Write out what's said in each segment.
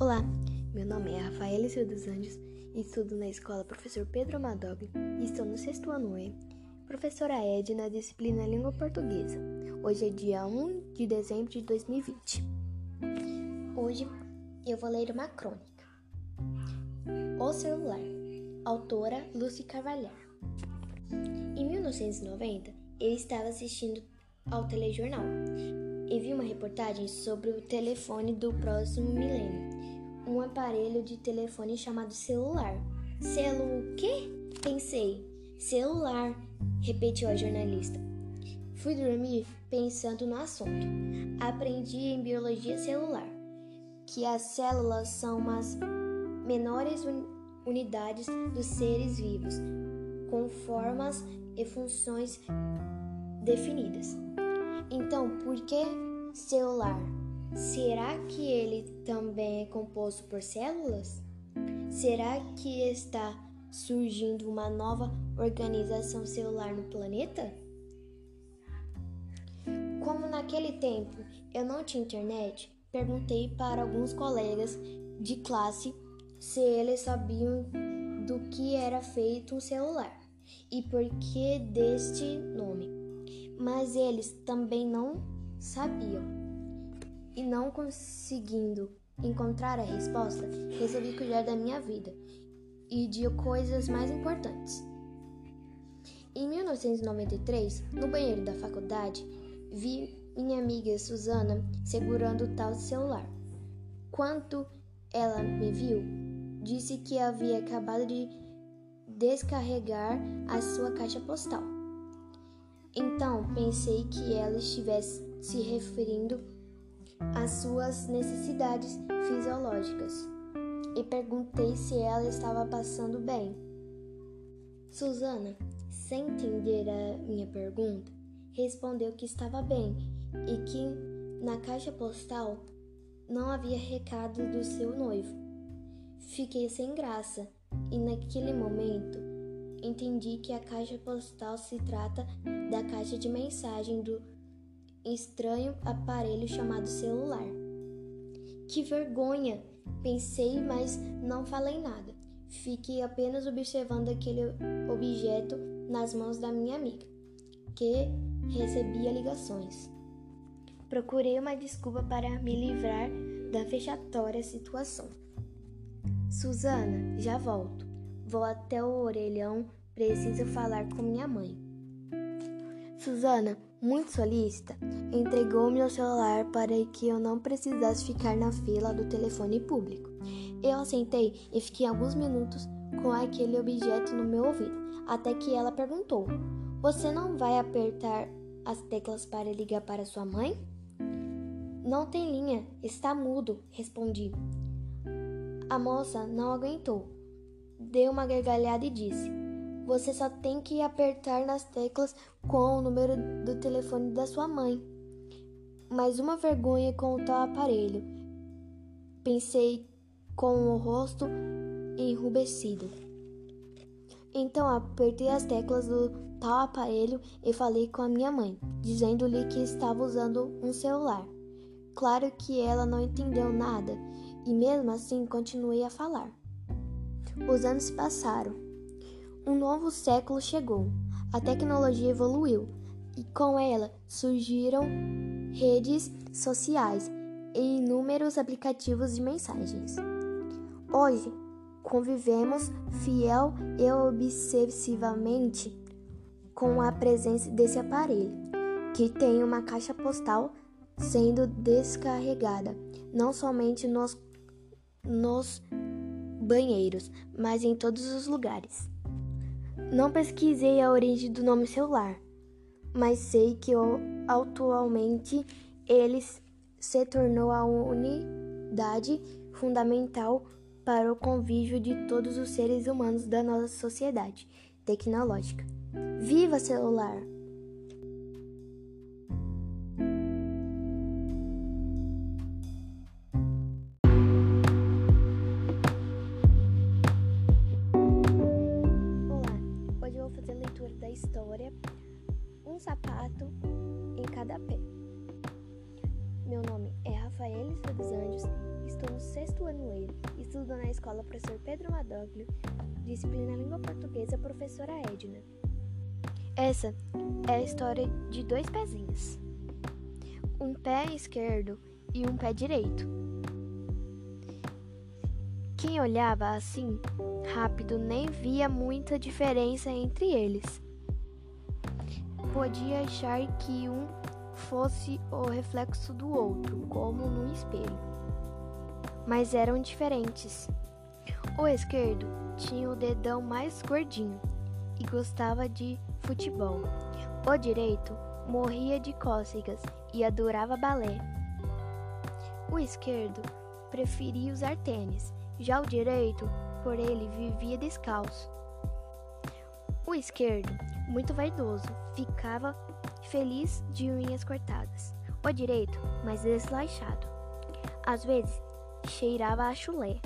Olá, meu nome é Rafaela Silva dos Anjos, estudo na escola Professor Pedro Amadog e estou no sexto ano E. Professora Ed na disciplina Língua Portuguesa. Hoje é dia 1 de dezembro de 2020. Hoje eu vou ler uma crônica. O Celular, autora Lucy Carvalhar. Em 1990, eu estava assistindo ao telejornal e vi uma reportagem sobre o telefone do próximo milênio, um aparelho de telefone chamado celular. Celu o quê? Pensei. Celular, repetiu a jornalista. Fui dormir pensando no assunto. Aprendi em biologia celular que as células são as menores unidades dos seres vivos, com formas e funções definidas. Então, por que celular? Será que ele também é composto por células? Será que está surgindo uma nova organização celular no planeta? Como naquele tempo eu não tinha internet, perguntei para alguns colegas de classe se eles sabiam do que era feito um celular e por que deste nome mas eles também não sabiam. E não conseguindo encontrar a resposta, resolvi cuidar da minha vida e de coisas mais importantes. Em 1993, no banheiro da faculdade, vi minha amiga Susana segurando o tal celular. Quando ela me viu, disse que havia acabado de descarregar a sua caixa postal. Então pensei que ela estivesse se referindo às suas necessidades fisiológicas e perguntei se ela estava passando bem. Susana, sem entender a minha pergunta, respondeu que estava bem e que na caixa postal não havia recado do seu noivo. Fiquei sem graça e naquele momento entendi que a caixa postal se trata da caixa de mensagem do estranho aparelho chamado celular. Que vergonha! Pensei, mas não falei nada. Fiquei apenas observando aquele objeto nas mãos da minha amiga, que recebia ligações. Procurei uma desculpa para me livrar da fechatória situação. Susana, já volto. Vou até o orelhão, preciso falar com minha mãe. Susana, muito solícita, entregou meu celular para que eu não precisasse ficar na fila do telefone público. Eu assentei e fiquei alguns minutos com aquele objeto no meu ouvido, até que ela perguntou: Você não vai apertar as teclas para ligar para sua mãe? Não tem linha, está mudo, respondi. A moça não aguentou deu uma gargalhada e disse: Você só tem que apertar nas teclas com o número do telefone da sua mãe. Mais uma vergonha com o tal aparelho. Pensei com o rosto enrubescido. Então apertei as teclas do tal aparelho e falei com a minha mãe, dizendo-lhe que estava usando um celular. Claro que ela não entendeu nada e mesmo assim continuei a falar. Os anos se passaram. Um novo século chegou. A tecnologia evoluiu e com ela surgiram redes sociais e inúmeros aplicativos de mensagens. Hoje, convivemos fiel e obsessivamente com a presença desse aparelho, que tem uma caixa postal sendo descarregada, não somente nos, nos banheiros, mas em todos os lugares. Não pesquisei a origem do nome celular, mas sei que atualmente ele se tornou a unidade fundamental para o convívio de todos os seres humanos da nossa sociedade tecnológica. Viva celular! No sexto ano E, estudo na escola Professor Pedro Madoglio, disciplina Língua Portuguesa, professora Edna. Essa é a história de dois pezinhos, um pé esquerdo e um pé direito. Quem olhava assim, rápido, nem via muita diferença entre eles. Podia achar que um fosse o reflexo do outro, como num espelho. Mas eram diferentes. O esquerdo tinha o dedão mais gordinho e gostava de futebol. O direito morria de cócegas e adorava balé. O esquerdo preferia usar tênis, já o direito, por ele, vivia descalço. O esquerdo, muito vaidoso, ficava feliz de unhas cortadas. O direito, mais desleixado. Às vezes, cheirava a chulé.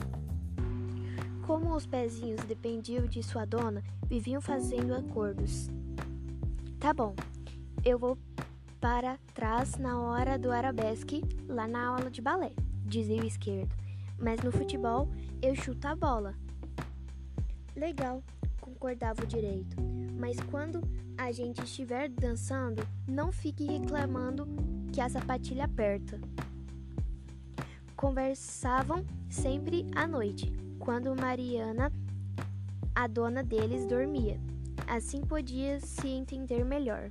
Como os pezinhos dependiam de sua dona, viviam fazendo acordos. Tá bom, eu vou para trás na hora do arabesque, lá na aula de balé, dizia o esquerdo. Mas no futebol, eu chuto a bola. Legal, concordava o direito. Mas quando a gente estiver dançando, não fique reclamando que a sapatilha aperta. Conversavam sempre à noite, quando Mariana, a dona deles, dormia. Assim podia se entender melhor.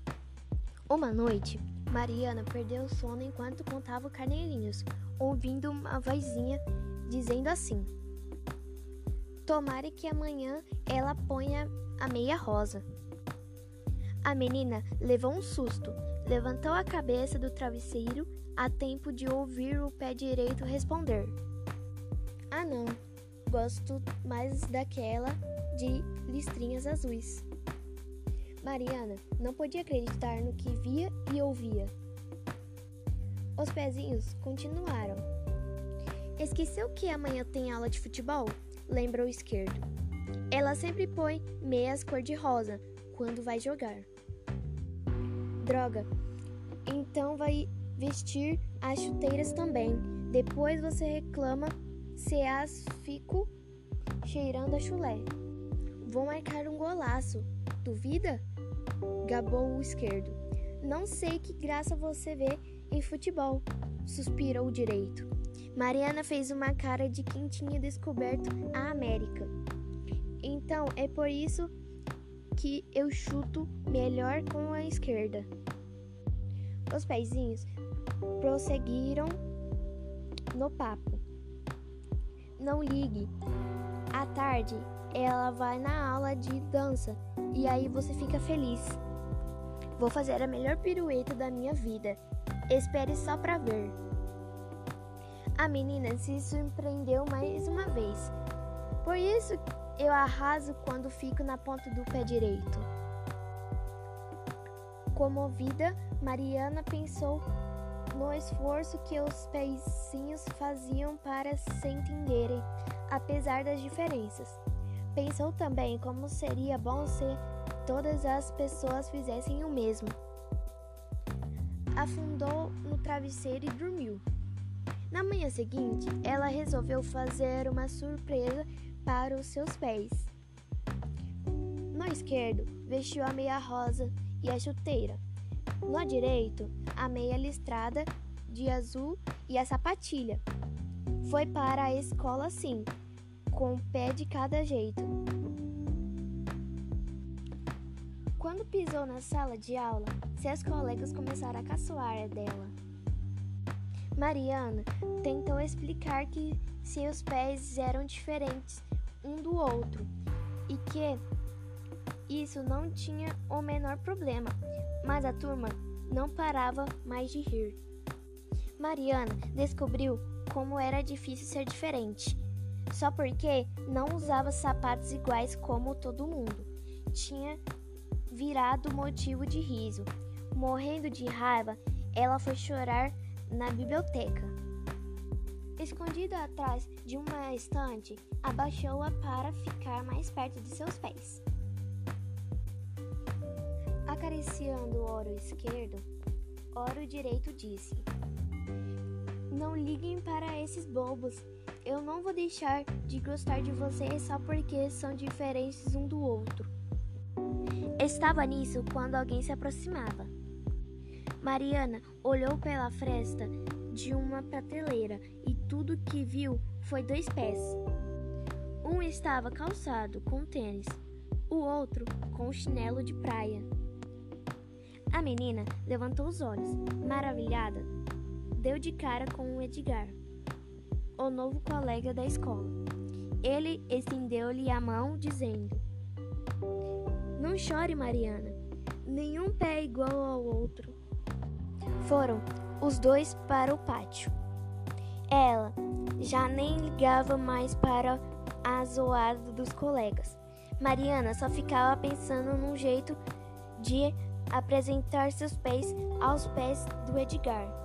Uma noite, Mariana perdeu o sono enquanto contava carneirinhos, ouvindo uma vozinha dizendo assim: Tomare que amanhã ela ponha a meia rosa. A menina levou um susto, levantou a cabeça do travesseiro a tempo de ouvir o pé direito responder: Ah, não, gosto mais daquela de listrinhas azuis. Mariana não podia acreditar no que via e ouvia. Os pezinhos continuaram. Esqueceu que amanhã tem aula de futebol? Lembra o esquerdo. Ela sempre põe meias cor-de-rosa quando vai jogar. Droga, então vai vestir as chuteiras também. Depois você reclama se as fico cheirando a chulé. Vou marcar um golaço. Duvida? Gabou o esquerdo. Não sei que graça você vê em futebol, suspirou o direito. Mariana fez uma cara de quem tinha descoberto a América. Então é por isso que eu chuto melhor com a esquerda. Os pezinhos prosseguiram no papo. Não ligue. À tarde ela vai na aula de dança e aí você fica feliz. Vou fazer a melhor pirueta da minha vida. Espere só pra ver. A menina se surpreendeu mais uma vez. Por isso eu arraso quando fico na ponta do pé direito. Comovida, Mariana pensou no esforço que os pezinhos faziam para se entenderem, apesar das diferenças. Pensou também como seria bom se todas as pessoas fizessem o mesmo. Afundou no travesseiro e dormiu. Na manhã seguinte, ela resolveu fazer uma surpresa para os seus pés. No esquerdo, vestiu a meia rosa e a chuteira. No direito, a meia listrada de azul e a sapatilha. Foi para a escola assim, com o pé de cada jeito. Quando pisou na sala de aula, seus colegas começaram a caçoar dela. Mariana tentou explicar que seus pés eram diferentes um do outro e que isso não tinha o menor problema, mas a turma não parava mais de rir. Mariana descobriu como era difícil ser diferente, só porque não usava sapatos iguais como todo mundo. Tinha virado motivo de riso. Morrendo de raiva, ela foi chorar na biblioteca. Escondida atrás de uma estante, abaixou-a para ficar mais perto de seus pés. Acariciando o oro esquerdo, oro direito disse: Não liguem para esses bobos. Eu não vou deixar de gostar de vocês só porque são diferentes um do outro. Estava nisso quando alguém se aproximava. Mariana olhou pela fresta de uma prateleira e tudo que viu foi dois pés. Um estava calçado com tênis, o outro com chinelo de praia. A menina levantou os olhos, maravilhada, deu de cara com o Edgar, o novo colega da escola. Ele estendeu-lhe a mão, dizendo: Não chore, Mariana. Nenhum pé é igual ao outro. Foram os dois para o pátio. Ela já nem ligava mais para a zoada dos colegas. Mariana só ficava pensando num jeito de apresentar seus pés aos pés do Edgar.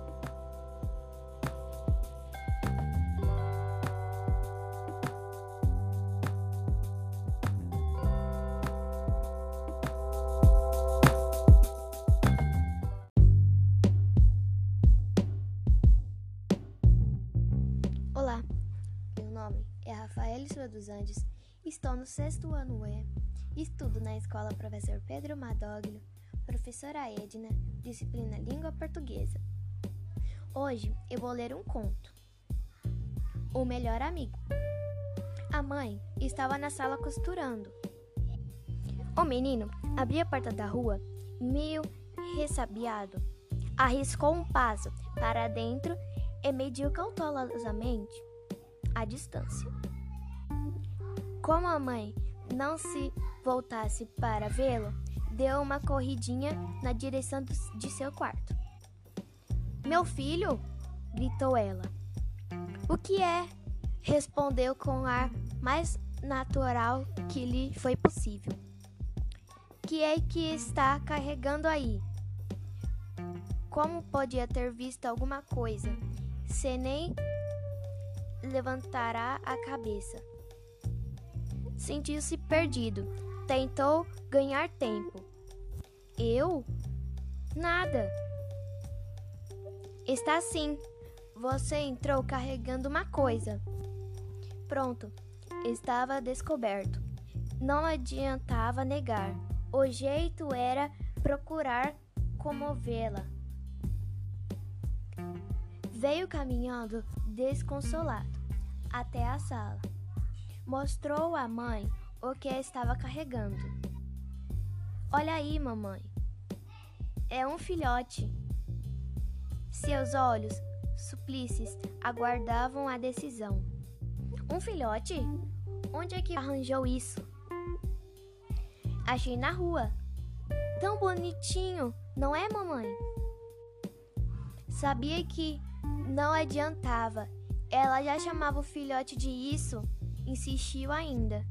Silva dos Andes, estou no sexto ano E, estudo na escola Professor Pedro Madoglio, professora Edna, disciplina Língua Portuguesa. Hoje eu vou ler um conto. O Melhor Amigo. A mãe estava na sala costurando. O menino abriu a porta da rua, meio ressabiado, arriscou um passo para dentro e mediu cautelosamente a distância. Como a mãe não se voltasse para vê-lo, deu uma corridinha na direção de seu quarto. Meu filho! gritou ela. O que é? respondeu com o ar mais natural que lhe foi possível. Que é que está carregando aí? Como podia ter visto alguma coisa? se nem levantará a cabeça. Sentiu-se perdido. Tentou ganhar tempo. Eu? Nada. Está sim. Você entrou carregando uma coisa. Pronto. Estava descoberto. Não adiantava negar. O jeito era procurar comovê-la. Veio caminhando desconsolado até a sala. Mostrou à mãe o que estava carregando. Olha aí, mamãe. É um filhote. Seus olhos suplices aguardavam a decisão. Um filhote? Onde é que arranjou isso? Achei na rua. Tão bonitinho, não é, mamãe? Sabia que não adiantava. Ela já chamava o filhote de isso, insistiu ainda.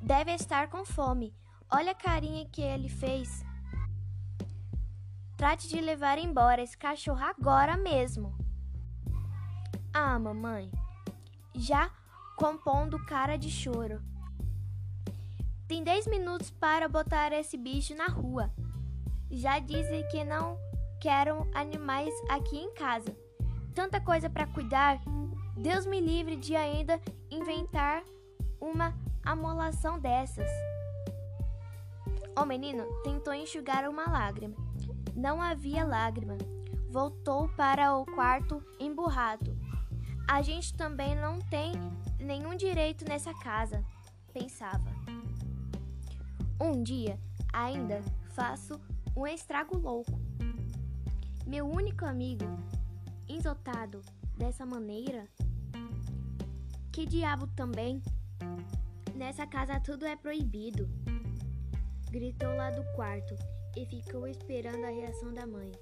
Deve estar com fome. Olha a carinha que ele fez. Trate de levar embora esse cachorro agora mesmo. Ah, mamãe. Já compondo cara de choro. Tem 10 minutos para botar esse bicho na rua. Já dizem que não quero animais aqui em casa. Tanta coisa para cuidar. Deus me livre de ainda inventar uma amolação dessas. O menino tentou enxugar uma lágrima. Não havia lágrima. Voltou para o quarto emburrado. A gente também não tem nenhum direito nessa casa, pensava. Um dia ainda faço um estrago louco. Meu único amigo, ensotado dessa maneira? Que diabo também? Nessa casa tudo é proibido. Gritou lá do quarto e ficou esperando a reação da mãe.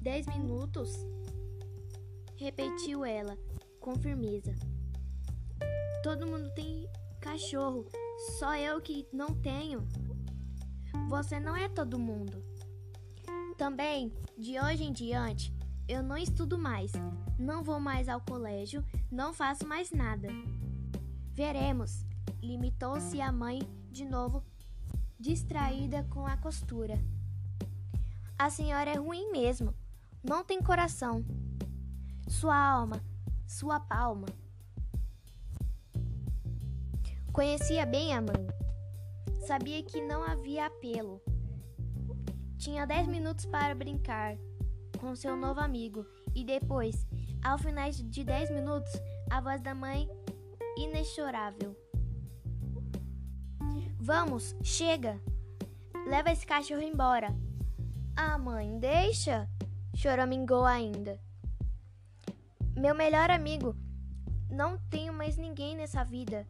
Dez minutos? Repetiu ela com firmeza. Todo mundo tem cachorro, só eu que não tenho. Você não é todo mundo. Também, de hoje em diante, eu não estudo mais, não vou mais ao colégio, não faço mais nada. Veremos, limitou-se a mãe de novo, distraída com a costura. A senhora é ruim mesmo, não tem coração. Sua alma sua palma. Conhecia bem a mãe. Sabia que não havia apelo. Tinha dez minutos para brincar com seu novo amigo e depois, ao final de dez minutos, a voz da mãe inexorável. Vamos, chega! Leva esse cachorro embora. Ah, mãe, deixa! Choramingou ainda. Meu melhor amigo. Não tenho mais ninguém nessa vida.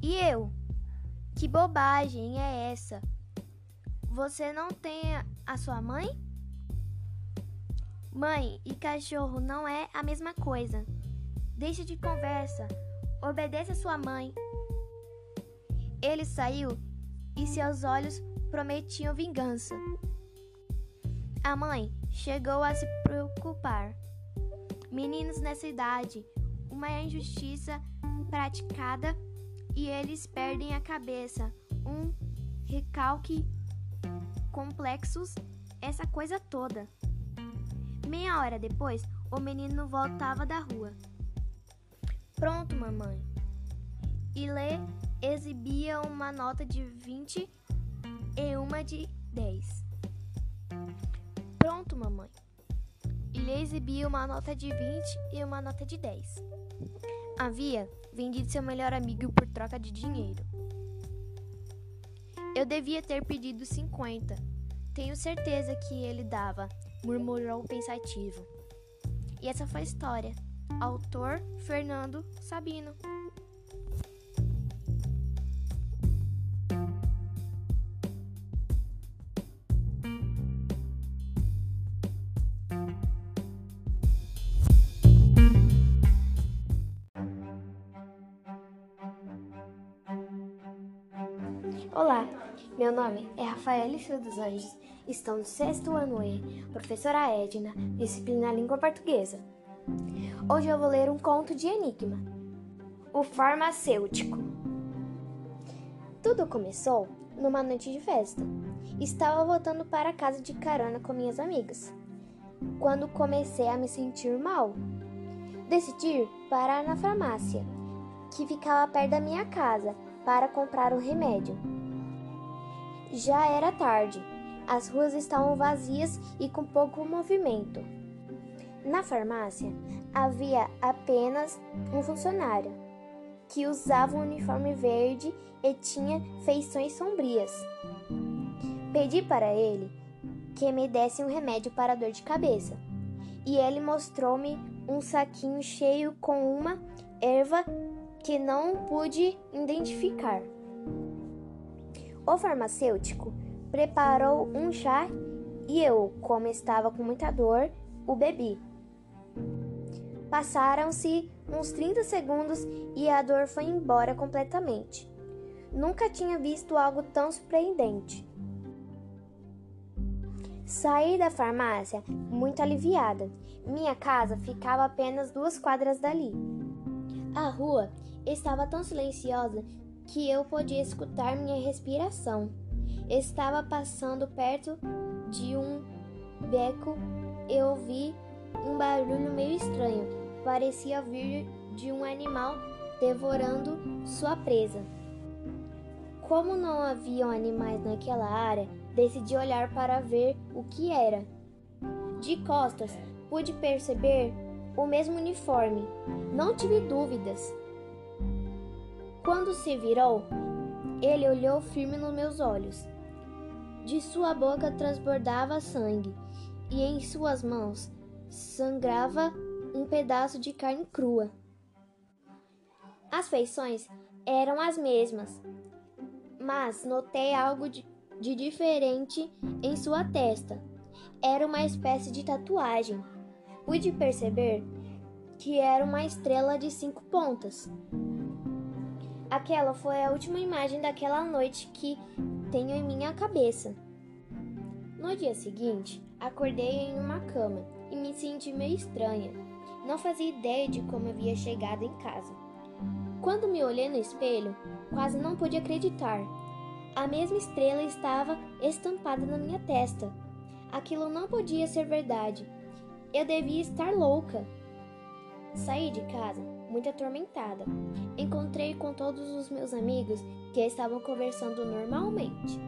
E eu? Que bobagem é essa? Você não tem a sua mãe? Mãe e cachorro não é a mesma coisa. Deixe de conversa. Obedeça sua mãe. Ele saiu e seus olhos prometiam vingança. A mãe chegou a se preocupar. Meninos nessa idade, uma injustiça praticada e eles perdem a cabeça. Um recalque complexos, essa coisa toda. Meia hora depois, o menino voltava da rua. Pronto, mamãe. E Lê exibia uma nota de 20 e uma de 10. Pronto, mamãe. Ele exibia uma nota de 20 e uma nota de 10. Havia vendido seu melhor amigo por troca de dinheiro. Eu devia ter pedido 50. Tenho certeza que ele dava, murmurou pensativo. E essa foi a história. Autor Fernando Sabino. Olá, meu nome é Rafael Silva dos Anjos, estou no sexto ano E, professora Edna, disciplina Língua Portuguesa. Hoje eu vou ler um conto de enigma. O farmacêutico. Tudo começou numa noite de festa. Estava voltando para casa de carona com minhas amigas, quando comecei a me sentir mal. Decidi parar na farmácia, que ficava perto da minha casa, para comprar o remédio. Já era tarde. As ruas estavam vazias e com pouco movimento. Na farmácia havia apenas um funcionário que usava um uniforme verde e tinha feições sombrias. Pedi para ele que me desse um remédio para dor de cabeça e ele mostrou-me um saquinho cheio com uma erva que não pude identificar. O farmacêutico preparou um chá e eu, como estava com muita dor, o bebi. Passaram-se uns 30 segundos e a dor foi embora completamente. Nunca tinha visto algo tão surpreendente. Saí da farmácia muito aliviada. Minha casa ficava apenas duas quadras dali. A rua estava tão silenciosa que eu podia escutar minha respiração. Estava passando perto de um beco e ouvi um barulho meio estranho. Parecia vir de um animal devorando sua presa. Como não haviam animais naquela área, decidi olhar para ver o que era. De costas, pude perceber o mesmo uniforme. Não tive dúvidas. Quando se virou, ele olhou firme nos meus olhos. De sua boca transbordava sangue e em suas mãos sangrava um pedaço de carne crua. As feições eram as mesmas, mas notei algo de, de diferente em sua testa. Era uma espécie de tatuagem. Pude perceber que era uma estrela de cinco pontas. Aquela foi a última imagem daquela noite que tenho em minha cabeça. No dia seguinte, acordei em uma cama e me senti meio estranha. Não fazia ideia de como havia chegado em casa. Quando me olhei no espelho, quase não pude acreditar. A mesma estrela estava estampada na minha testa. Aquilo não podia ser verdade. Eu devia estar louca. Saí de casa muito atormentada. Encontrei com todos os meus amigos que estavam conversando normalmente.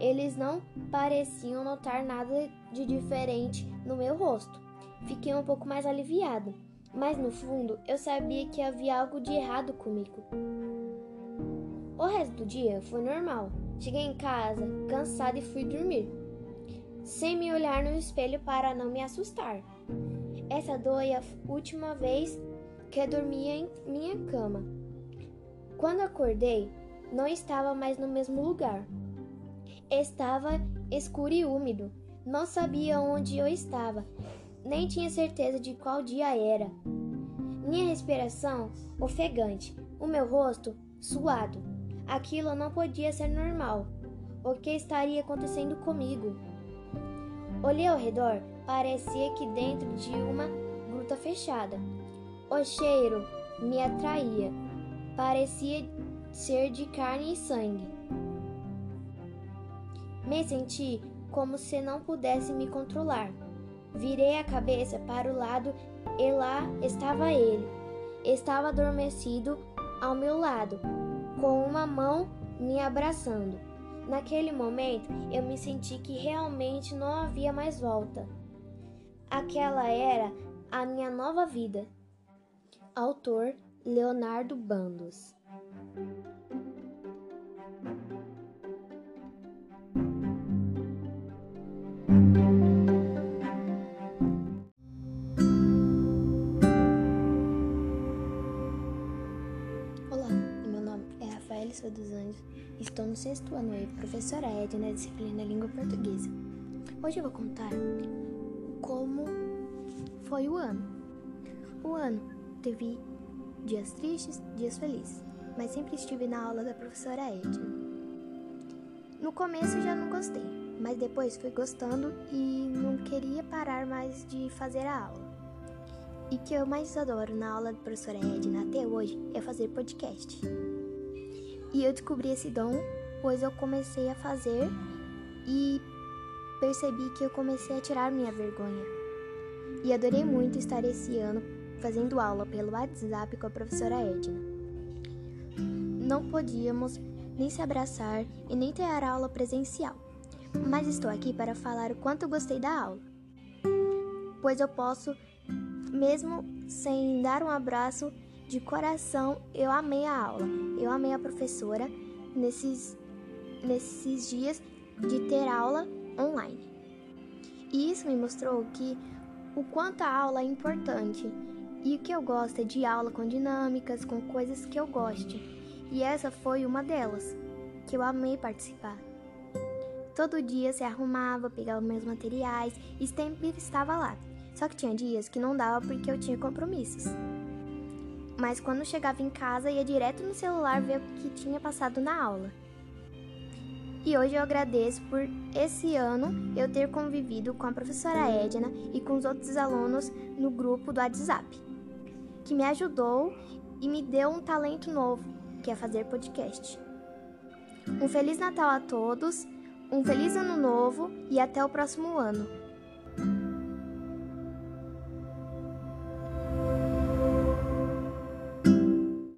Eles não pareciam notar nada de diferente no meu rosto. Fiquei um pouco mais aliviada, mas no fundo eu sabia que havia algo de errado comigo. O resto do dia foi normal. Cheguei em casa, cansada e fui dormir, sem me olhar no espelho para não me assustar. Essa é a última vez que dormia em minha cama. Quando acordei, não estava mais no mesmo lugar. Estava escuro e úmido. Não sabia onde eu estava, nem tinha certeza de qual dia era. Minha respiração ofegante, o meu rosto suado. Aquilo não podia ser normal. O que estaria acontecendo comigo? Olhei ao redor, parecia que dentro de uma gruta fechada. O cheiro me atraía, parecia ser de carne e sangue. Me senti como se não pudesse me controlar. Virei a cabeça para o lado e lá estava ele. Estava adormecido ao meu lado, com uma mão me abraçando. Naquele momento, eu me senti que realmente não havia mais volta. Aquela era a minha nova vida. Autor Leonardo Bandos. Rafael dos Anjos, estou no sexto ano e professora Ed na disciplina Língua Portuguesa. Hoje eu vou contar como foi o ano. O ano teve dias tristes, dias felizes, mas sempre estive na aula da professora Edna. No começo já não gostei, mas depois fui gostando e não queria parar mais de fazer a aula. E que eu mais adoro na aula da professora Edna até hoje é fazer podcast. E eu descobri esse dom, pois eu comecei a fazer e percebi que eu comecei a tirar minha vergonha. E adorei muito estar esse ano fazendo aula pelo WhatsApp com a professora Edna. Não podíamos nem se abraçar e nem ter aula presencial, mas estou aqui para falar o quanto gostei da aula, pois eu posso, mesmo sem dar um abraço, de coração, eu amei a aula. Eu amei a professora nesses, nesses dias de ter aula online. E isso me mostrou que o quanto a aula é importante. E o que eu gosto é de aula com dinâmicas, com coisas que eu goste. E essa foi uma delas, que eu amei participar. Todo dia se arrumava, pegava meus materiais e sempre estava lá. Só que tinha dias que não dava porque eu tinha compromissos mas quando chegava em casa ia direto no celular ver o que tinha passado na aula. E hoje eu agradeço por esse ano eu ter convivido com a professora Edna e com os outros alunos no grupo do WhatsApp, que me ajudou e me deu um talento novo, que é fazer podcast. Um feliz Natal a todos, um feliz ano novo e até o próximo ano.